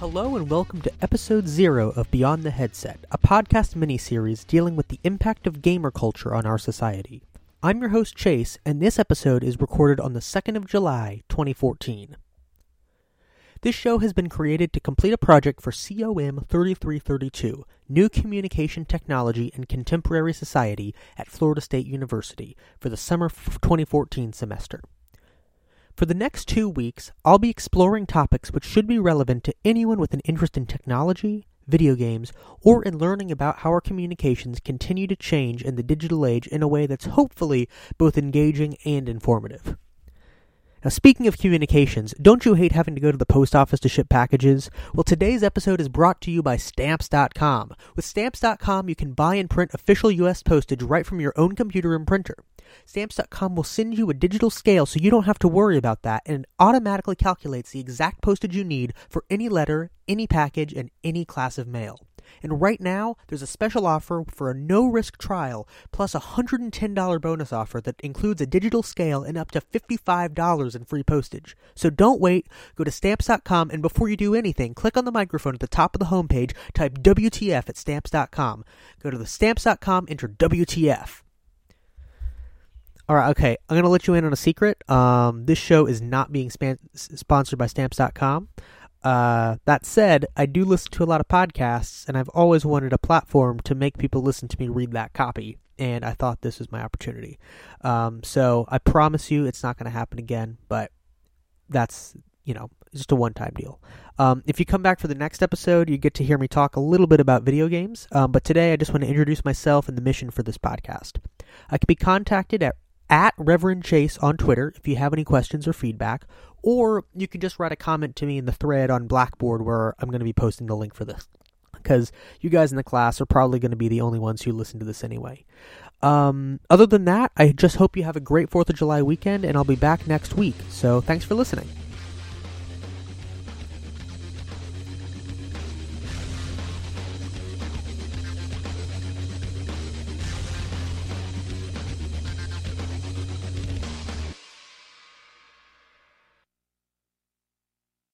Hello and welcome to episode zero of Beyond the Headset, a podcast miniseries dealing with the impact of gamer culture on our society. I'm your host Chase, and this episode is recorded on the 2nd of July, 2014. This show has been created to complete a project for COM 3332, New Communication Technology and Contemporary Society at Florida State University, for the summer 2014 semester. For the next two weeks, I'll be exploring topics which should be relevant to anyone with an interest in technology, video games, or in learning about how our communications continue to change in the digital age in a way that's hopefully both engaging and informative. Now, speaking of communications, don't you hate having to go to the post office to ship packages? Well, today's episode is brought to you by Stamps.com. With Stamps.com, you can buy and print official U.S. postage right from your own computer and printer. Stamps.com will send you a digital scale so you don't have to worry about that, and automatically calculates the exact postage you need for any letter, any package, and any class of mail. And right now, there's a special offer for a no risk trial plus a $110 bonus offer that includes a digital scale and up to $55 in free postage. So don't wait, go to stamps.com, and before you do anything, click on the microphone at the top of the homepage, type WTF at stamps.com. Go to the stamps.com, enter WTF. All right, okay. I'm going to let you in on a secret. Um, this show is not being span- sponsored by stamps.com. Uh, that said, I do listen to a lot of podcasts, and I've always wanted a platform to make people listen to me read that copy. And I thought this was my opportunity. Um, so I promise you, it's not going to happen again. But that's you know just a one-time deal. Um, if you come back for the next episode, you get to hear me talk a little bit about video games. Um, but today, I just want to introduce myself and the mission for this podcast. I can be contacted at at Reverend Chase on Twitter if you have any questions or feedback, or you can just write a comment to me in the thread on Blackboard where I'm going to be posting the link for this. Because you guys in the class are probably going to be the only ones who listen to this anyway. Um, other than that, I just hope you have a great 4th of July weekend, and I'll be back next week. So thanks for listening.